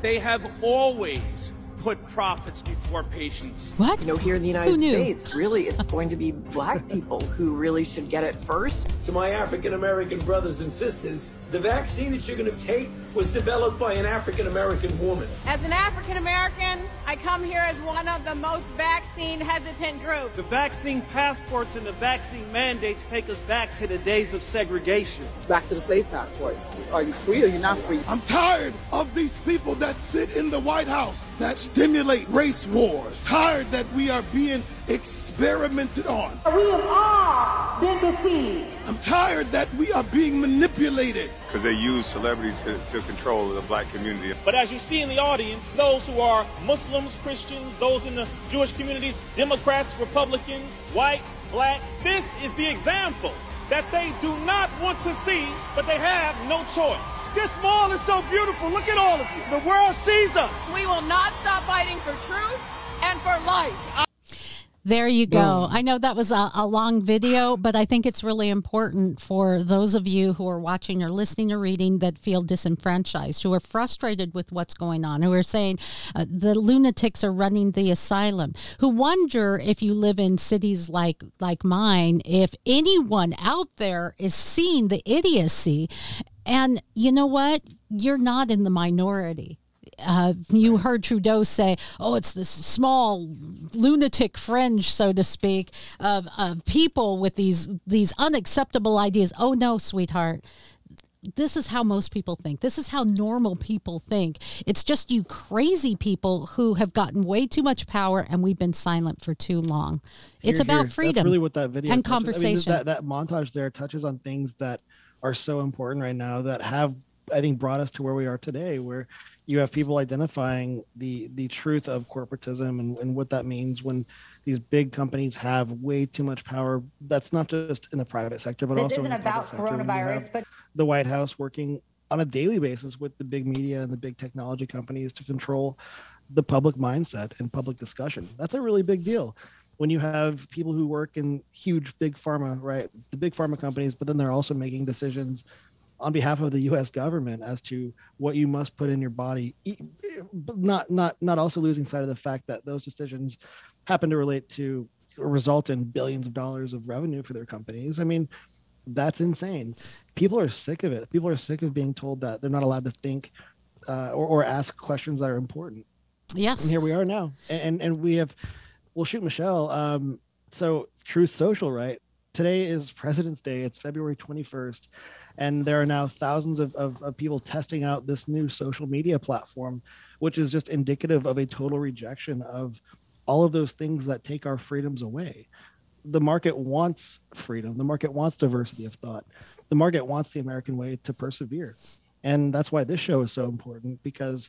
They have always put profits before patients. What? You know, here in the United States, really, it's going to be black people who really should get it first. To my African American brothers and sisters, the vaccine that you're going to take was developed by an African American woman. As an African American, I come here as one of the most vaccine hesitant groups. The vaccine passports and the vaccine mandates take us back to the days of segregation. It's back to the slave passports. Are you free or you're not free? I'm tired of these people that sit in the White House that stimulate race wars. Tired that we are being experimented on. We have all been deceived. I'm tired that we are being manipulated. Because they use celebrities to, to control the black community. But as you see in the audience, those who are Muslims, Christians, those in the Jewish communities, Democrats, Republicans, white, black, this is the example that they do not want to see, but they have no choice. This mall is so beautiful. Look at all of you. The world sees us. We will not stop fighting for truth and for life. There you go. I know that was a, a, long video, but I think it's really important for those of you who are watching or listening or reading that feel disenfranchised, who are frustrated with what's going on, who are saying uh, the lunatics are running the asylum, who wonder if you live in cities like like mine, if anyone out there is seeing the idiocy. And you know what? You're not in the minority uh, you heard Trudeau say, "Oh, it's this small lunatic fringe, so to speak, of, of people with these these unacceptable ideas." Oh no, sweetheart. This is how most people think. This is how normal people think. It's just you crazy people who have gotten way too much power and we've been silent for too long. It's Here, about here. freedom. That's really what that video and touches- I mean, conversation. that, that montage there touches on things that are so important right now that have, I think, brought us to where we are today, where you have people identifying the the truth of corporatism and, and what that means when these big companies have way too much power. That's not just in the private sector, but This also in isn't about coronavirus, but the White House working on a daily basis with the big media and the big technology companies to control the public mindset and public discussion. That's a really big deal. When you have people who work in huge big pharma, right? The big pharma companies, but then they're also making decisions on behalf of the US government as to what you must put in your body not not not also losing sight of the fact that those decisions happen to relate to or result in billions of dollars of revenue for their companies. I mean, that's insane. People are sick of it. People are sick of being told that they're not allowed to think uh, or, or ask questions that are important. Yes. And here we are now. And and, and we have we'll shoot Michelle. Um, so Truth Social, right? Today is President's Day. It's February 21st. And there are now thousands of, of, of people testing out this new social media platform, which is just indicative of a total rejection of all of those things that take our freedoms away. The market wants freedom. The market wants diversity of thought. The market wants the American way to persevere. And that's why this show is so important because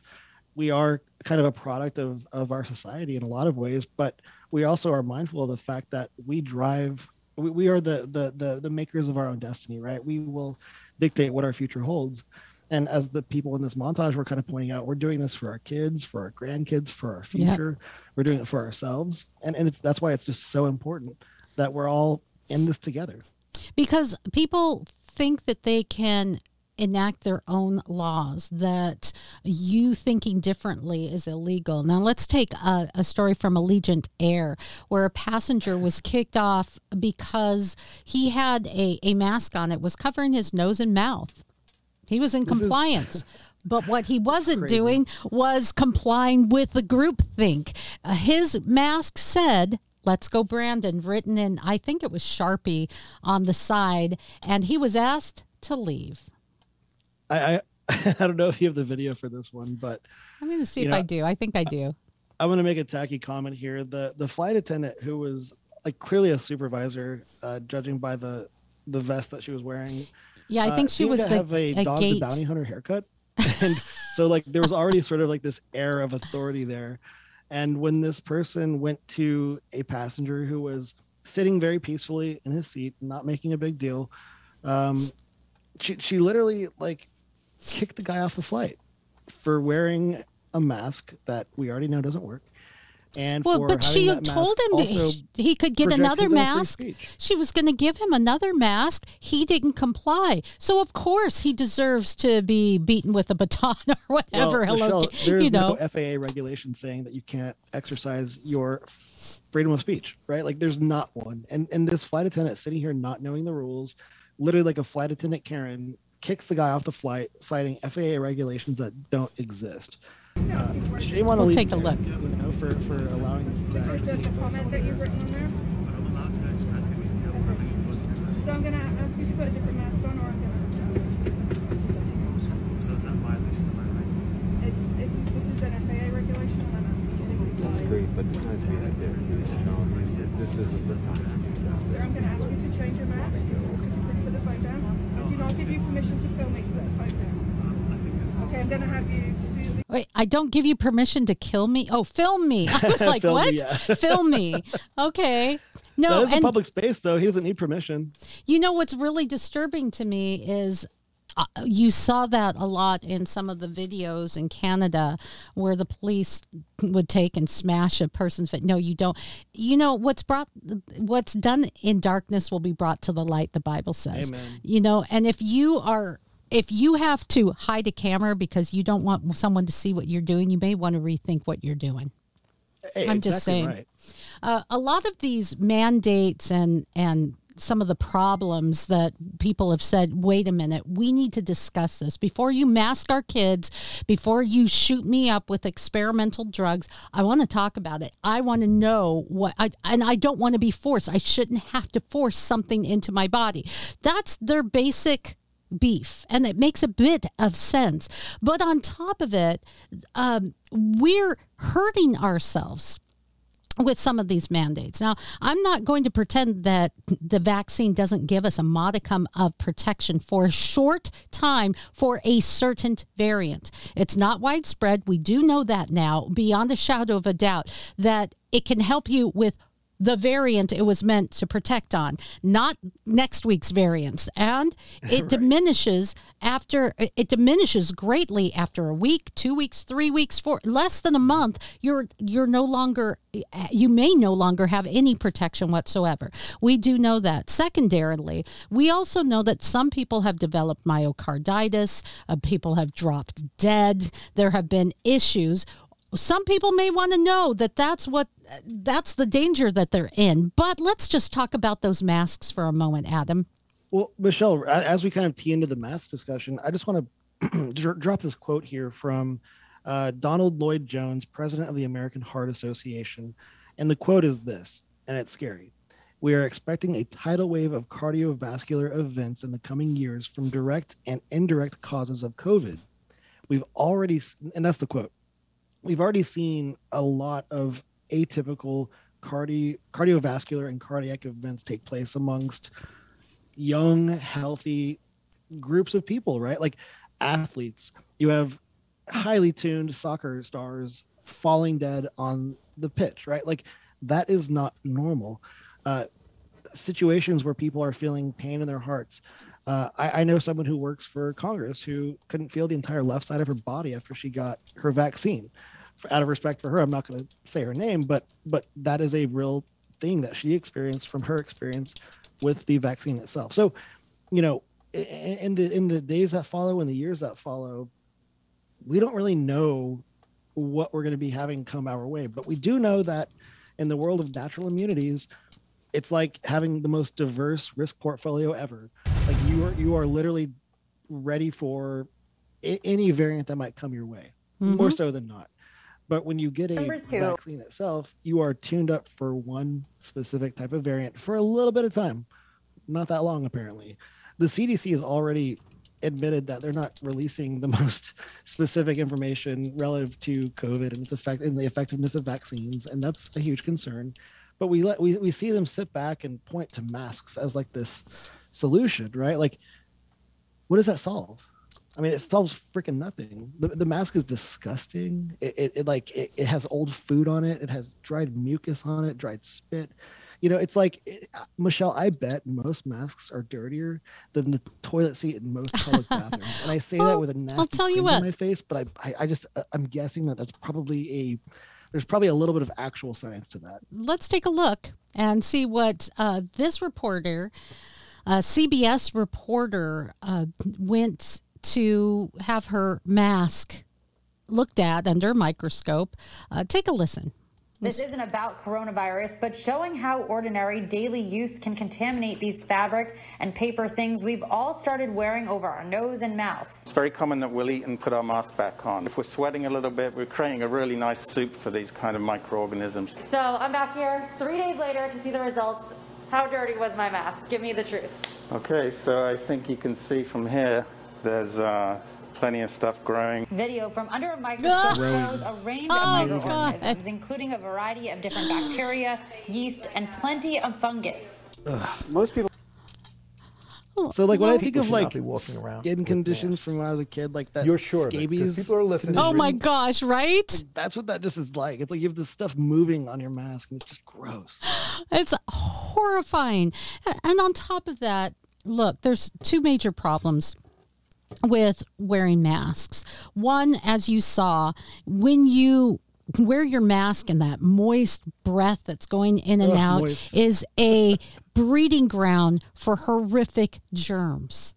we are kind of a product of, of our society in a lot of ways, but we also are mindful of the fact that we drive we, we are the, the the the makers of our own destiny, right? We will dictate what our future holds. And as the people in this montage were kind of pointing out, we're doing this for our kids, for our grandkids, for our Yeah. future. We're doing it for ourselves. And and it's that's why it's just so important that we're all in this together. because people think that they can enact their own laws that you thinking differently is illegal. Now let's take a, a story from allegiant air where a passenger was kicked off because he had a, a mask on. It was covering his nose and mouth. He was in This is- compliance. But what he wasn't doing was complying with the group think. Uh, his mask said let's go brandon written in i think it was sharpie on the side and he was asked to leave I I, I don't know if you have the video for this one, but i'm going to see if know, i do i think i do I'm going to make a tacky comment here. The the flight attendant who was like clearly a supervisor, uh, judging by the the vest that she was wearing. Yeah, I uh, think she was to the- have a, a dog the bounty hunter haircut, and so like there was already sort of like this air of authority there. And when this person went to a passenger who was sitting very peacefully in his seat, not making a big deal, um, she she literally like kicked the guy off the flight for wearing a mask that we already know doesn't work And Well, for but she told him he, he could get another his own free mask. She was going to give him another mask. He didn't comply. So, of course, he deserves to be beaten with a baton or whatever. Well, Hello, Michelle, there's you know. no FAA regulation saying that you can't exercise your freedom of speech, right? Like there's not one. And and this flight attendant sitting here not knowing the rules, literally like a flight attendant Karen kicks the guy off the flight, citing FAA regulations that don't exist. Uh, shame on We'll take a look. You know, for for allowing this. Is there a comment that you've written on there? So I'm gonna ask you to put a different mask on, or I'm gonna. So is that violation of my rights? It's it's this is an FAA regulation, and I'm asking you to comply. That's great, but the time's being out there. This isn't the time. Sir, I'm gonna ask you to change your mask. Wait, I don't give you permission to kill me. Oh, film me. I was like, Film me, what? yeah. film me. Okay. No, that is a public space though. He doesn't need permission. You know what's really disturbing to me is uh, you saw that a lot in some of the videos in Canada where the police would take and smash a person's face. No, you don't. You know what's brought, what's done in darkness will be brought to the light. The Bible says. Amen. You know, and if you are. If you have to hide a camera because you don't want someone to see what you're doing, you may want to rethink what you're doing. Hey, I'm just saying. right. Uh, a lot of these mandates and and some of the problems that people have said, wait a minute, we need to discuss this before you mask our kids, before you shoot me up with experimental drugs. I want to talk about it. I want to know what I and I don't want to be forced. I shouldn't have to force something into my body. That's their basic beef and it makes a bit of sense but on top of it um, we're hurting ourselves with some of these mandates. Now, I'm not going to pretend that the vaccine doesn't give us a modicum of protection for a short time for a certain variant. It's not widespread. We do know that now, beyond a shadow of a doubt, that it can help you with the variant it was meant to protect on, not next week's variants. And it diminishes after it diminishes greatly after a week, two weeks, three weeks, four less than a month. You're you're no longer you may no longer have any protection whatsoever. We do know that. Secondarily, we also know that some people have developed myocarditis, uh, people have dropped dead, there have been issues some people may want to know that that's what that's the danger that they're in but let's just talk about those masks for a moment adam Well, Michelle, as we kind of tee into the mask discussion, I just want to drop this quote here from uh, Donald Lloyd Jones, president of the American Heart Association. And the quote is this, and it's scary. We are expecting a tidal wave of cardiovascular events in the coming years from direct and indirect causes of COVID. We've already, and that's the quote, we've already seen a lot of atypical cardi- cardiovascular and cardiac events take place amongst young, healthy groups of people, right? Like athletes. You have highly tuned soccer stars falling dead on the pitch, right? Like that is not normal. Uh, situations where people are feeling pain in their hearts. Uh, I, I know someone who works for Congress who couldn't feel the entire left side of her body after she got her vaccine. Out of respect for her, I'm not going to say her name, but but that is a real thing that she experienced from her experience with the vaccine itself. So, you know, in the in the days that follow and the years that follow, we don't really know what we're going to be having come our way, but we do know that in the world of natural immunities, it's like having the most diverse risk portfolio ever. Like you are you are literally ready for any variant that might come your way, more Mhm. so than not. But when you get a vaccine itself, you are tuned up for one specific type of variant for a little bit of time, not that long apparently. The CDC has already admitted that they're not releasing the most specific information relative to COVID and its effect and the effectiveness of vaccines, and that's a huge concern. But we let we, we see them sit back and point to masks as like this solution, right? Like, what does that solve? I mean, it solves freaking nothing. The, the mask is disgusting. It, it, it like it, it has old food on it. It has dried mucus on it, dried spit. You know, it's like Michelle. I bet most masks are dirtier than the toilet seat in most public bathrooms. And I say that with a nasty tell you what. my face, but I, I, I just uh, I'm guessing that that's probably a there's probably a little bit of actual science to that. Let's take a look and see what uh, this reporter, uh, CBS reporter, uh, went to have her mask looked at under a microscope. Uh, take a listen. This isn't about coronavirus, but showing how ordinary daily use can contaminate these fabric and paper things we've all started wearing over our nose and mouth. It's very common that we'll eat and put our mask back on. If we're sweating a little bit, we're creating a really nice soup for these kind of microorganisms. So I'm back here three days later to see the results. How dirty was my mask? Give me the truth. Okay, so I think you can see from here, there's uh, plenty of stuff growing. Video from under a microscope Growing. shows a range Oh, of God. microorganisms, including a variety of different bacteria, yeast, and plenty of fungus. Most people. So like when I People think of should not like be walking around skin with conditions from when I was a kid, like that. You're sure of it, 'cause scabies. people are listening. Oh my gosh, right? That's what that just is like. It's like you have this stuff moving on your mask, and it's just gross. It's horrifying. And on top of that, look, there's two major problems with wearing masks. One, as you saw, when you wear your mask and that moist breath that's going in and out moist. is a breeding ground for horrific germs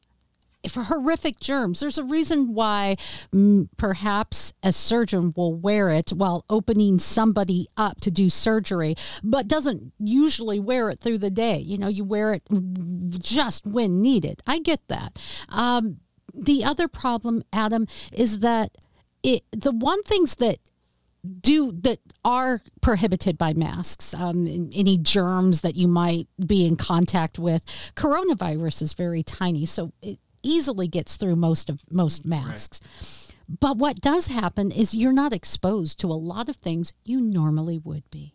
for horrific germs. There's a reason why mm, perhaps a surgeon will wear it while opening somebody up to do surgery, but doesn't usually wear it through the day. You know, you wear it just when needed. I get that. Um, the other problem, Adam, is that it the one things that do that are prohibited by masks um, any germs that you might be in contact with coronavirus is very tiny so it easily gets through most of most masks. But what does happen is you're not exposed to a lot of things you normally would be.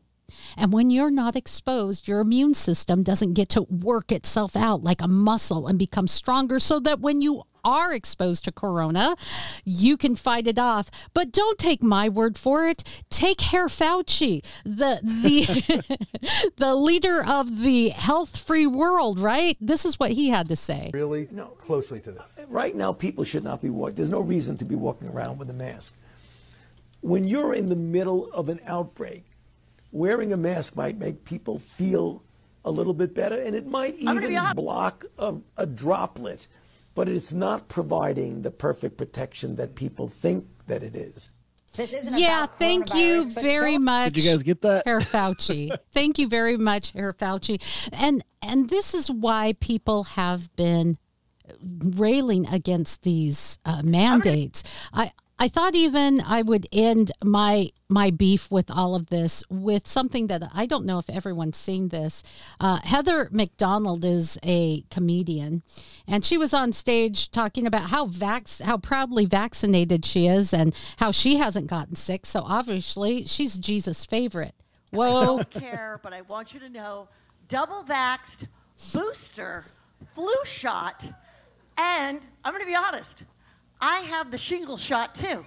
And when you're not exposed, your immune system doesn't get to work itself out like a muscle and become stronger so that when you are exposed to corona, you can fight it off. But don't take my word for it. Take Herr Fauci, the the the leader of the health free world, right? This is what he had to say. Really no. closely to this. Uh, right now, people should not be walking. There's no reason to be walking around with a mask. When you're in the middle of an outbreak, wearing a mask might make people feel a little bit better, and it might I'm be even block a, a droplet, but it's not providing the perfect protection that people think that it is. This Yeah, thank you very show- much. Did you guys get that? Herr Fauci. thank you very much, Herr Fauci. And and this is why people have been railing against these uh, mandates. I I thought even I would end my my beef with all of this with something that I don't know if everyone's seen this. Uh, Heather McDonald is a comedian, and she was on stage talking about how vax how proudly vaccinated she is and how she hasn't gotten sick. So obviously she's Jesus' favorite. I Whoa. don't care, but I want you to know double vaxxed, booster, flu shot, and I'm going to be honest, I have the shingle shot too.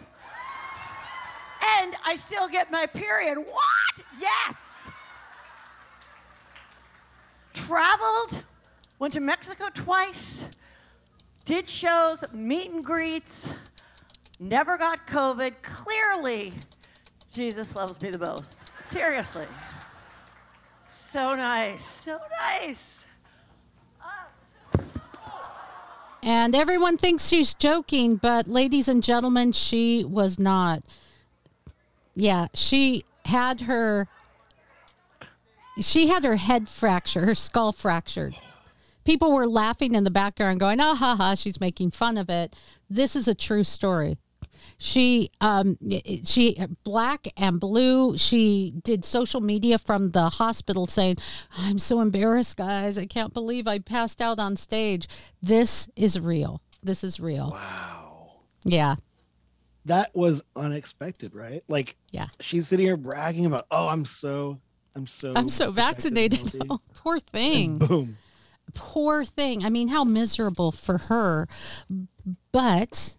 And I still get my period. What? Yes. Traveled, went to Mexico twice, did shows, meet and greets, never got COVID. Clearly, Jesus loves me the most. Seriously. So nice. So nice. And everyone thinks she's joking, but ladies and gentlemen, she was not. Yeah, she had her she had her head fracture, her skull fractured. People were laughing in the background going, "Oh ha ha, she's making fun of it." This is a true story. She um she black and blue. She did social media from the hospital saying, "I'm so embarrassed, guys. I can't believe I passed out on stage." This is real. This is real. Wow. Yeah. That was unexpected, right? Like, yeah, she's sitting here bragging about, "Oh, I'm so, I'm so, I'm so vaccinated. Oh, poor thing. And boom. Poor thing. I mean, how miserable for her. But,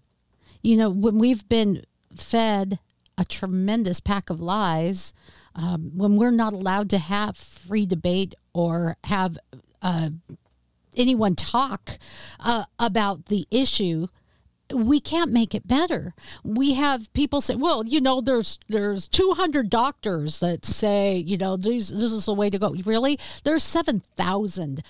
you know, when we've been fed a tremendous pack of lies, um, when we're not allowed to have free debate or have uh, anyone talk uh, about the issue, we can't make it better. We have people say, "Well, you know, there's there's 200 doctors that say, you know, this this is the way to go." Really? There's 7,000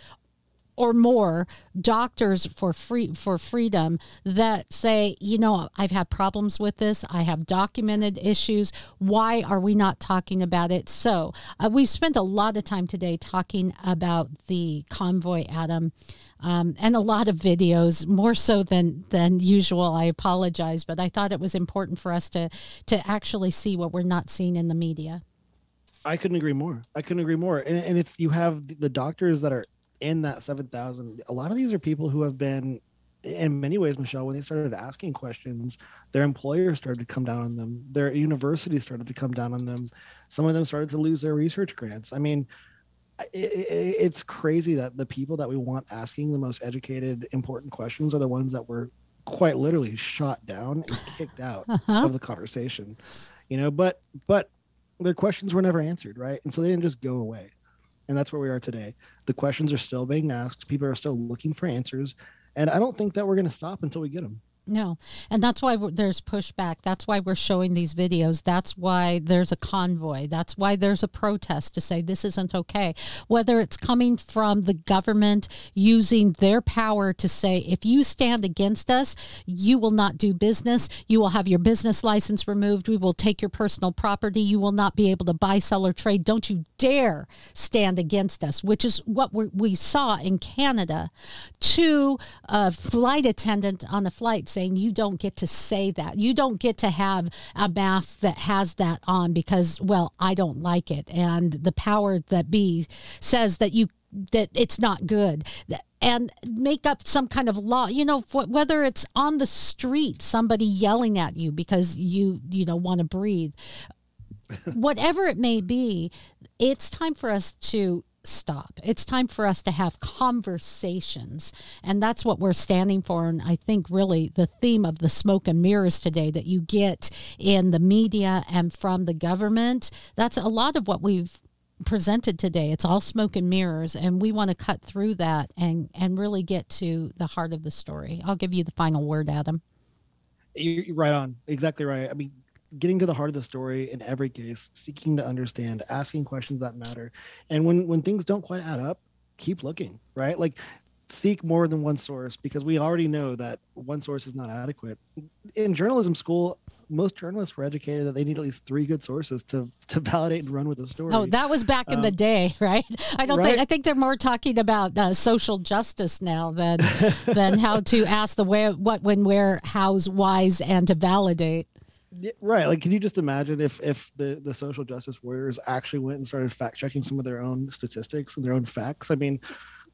or more doctors for free for freedom that say, you know, I've had problems with this. I have documented issues. Why are we not talking about it? So uh, we've spent a lot of time today talking about the convoy, Adam, um, and a lot of videos, more so than than usual. I apologize, but I thought it was important for us to to actually see what we're not seeing in the media. I couldn't agree more. I couldn't agree more. And, and it's you have the doctors that are in that 7,000, a lot of these are people who have been, in many ways, Michelle, when they started asking questions, their employers started to come down on them. Their universities started to come down on them. Some of them started to lose their research grants. I mean, it, it, it's crazy that the people that we want asking the most educated, important questions are the ones that were quite literally shot down and kicked out uh-huh. of the conversation. You know, but but their questions were never answered, right? And so they didn't just go away and that's where we are today. The questions are still being asked. People are still looking for answers, and I don't think that we're going to stop until we get them. No. And that's why there's pushback. That's why we're showing these videos. That's why there's a convoy. That's why there's a protest to say this isn't okay. Whether it's coming from the government using their power to say, if you stand against us, you will not do business. You will have your business license removed. We will take your personal property. You will not be able to buy, sell, or trade. Don't you dare stand against us, which is what we saw in Canada. To a flight attendant on a flight saying you don't get to say that. You don't get to have a mask that has that on because, well, I don't like it. And the power that be says that you that it's not good and make up some kind of law you know whether it's on the street somebody yelling at you because you you know want to breathe whatever it may be it's time for us to stop. It's time for us to have conversations. And that's what we're standing for. And I think really the theme of the smoke and mirrors today that you get in the media and from the government, that's a lot of what we've presented today. It's all smoke and mirrors. And we want to cut through that and, and really get to the heart of the story. I'll give you the final word, Adam. You're right on. Exactly right. I mean, getting to the heart of the story in every case, seeking to understand, asking questions that matter. And when when things don't quite add up, keep looking, right? Like seek more than one source because we already know that one source is not adequate. In journalism school, most journalists were educated that they need at least three good sources to to validate and run with a story. Oh, that was back in um, the day, right? I don't right? think I think they're more talking about uh, social justice now than than how to ask the where, what, when, where, how's, whys, and to validate. Right. Like, can you just imagine if if the the social justice warriors actually went and started fact checking some of their own statistics and their own facts? I mean,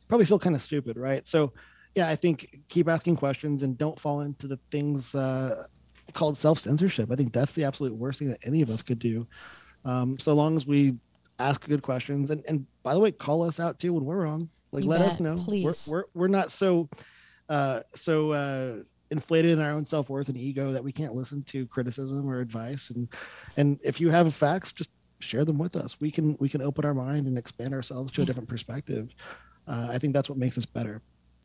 probably feel kind of stupid, right? So, yeah, I think keep asking questions and don't fall into the things uh, called self censorship. I think that's the absolute worst thing that any of us could do. Um, so long as we ask good questions and and by the way, call us out too when we're wrong. Like, you let bet, us know. Please. We're, we're we're not so uh so uh inflated in our own self-worth and ego that we can't listen to criticism or advice. And and if you have facts just share them with us. We can we can open our mind and expand ourselves to a different perspective. Uh, i think that's what makes us better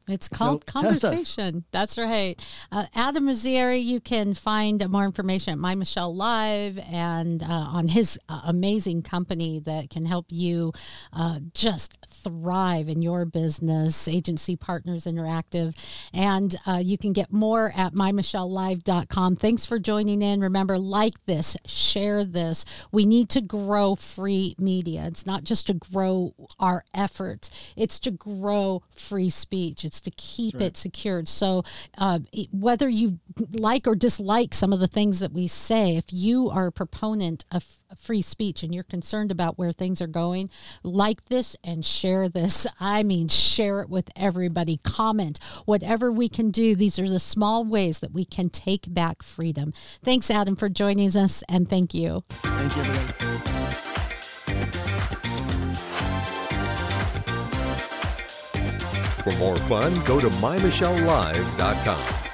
it's called so, conversation. That's right. Uh, Adam Rizzieri, you can find more information at My Michelle Live and uh, on his uh, amazing company that can help you uh, just thrive in your business, Agency Partners Interactive. And uh, you can get more at mymichellelive.com. Thanks for joining in. Remember, like this, share this. We need to grow free media. It's not just to grow our efforts, it's to grow free speech. It's to keep right. it secured. So, uh, whether you like or dislike some of the things that we say, if you are a proponent of free speech and you're concerned about where things are going, like this and share this. I mean, share it with everybody. Comment whatever we can do. These are the small ways that we can take back freedom. Thanks, Adam, for joining us, and thank you. Thank you, everybody. For more fun, go to mymichellelive.com.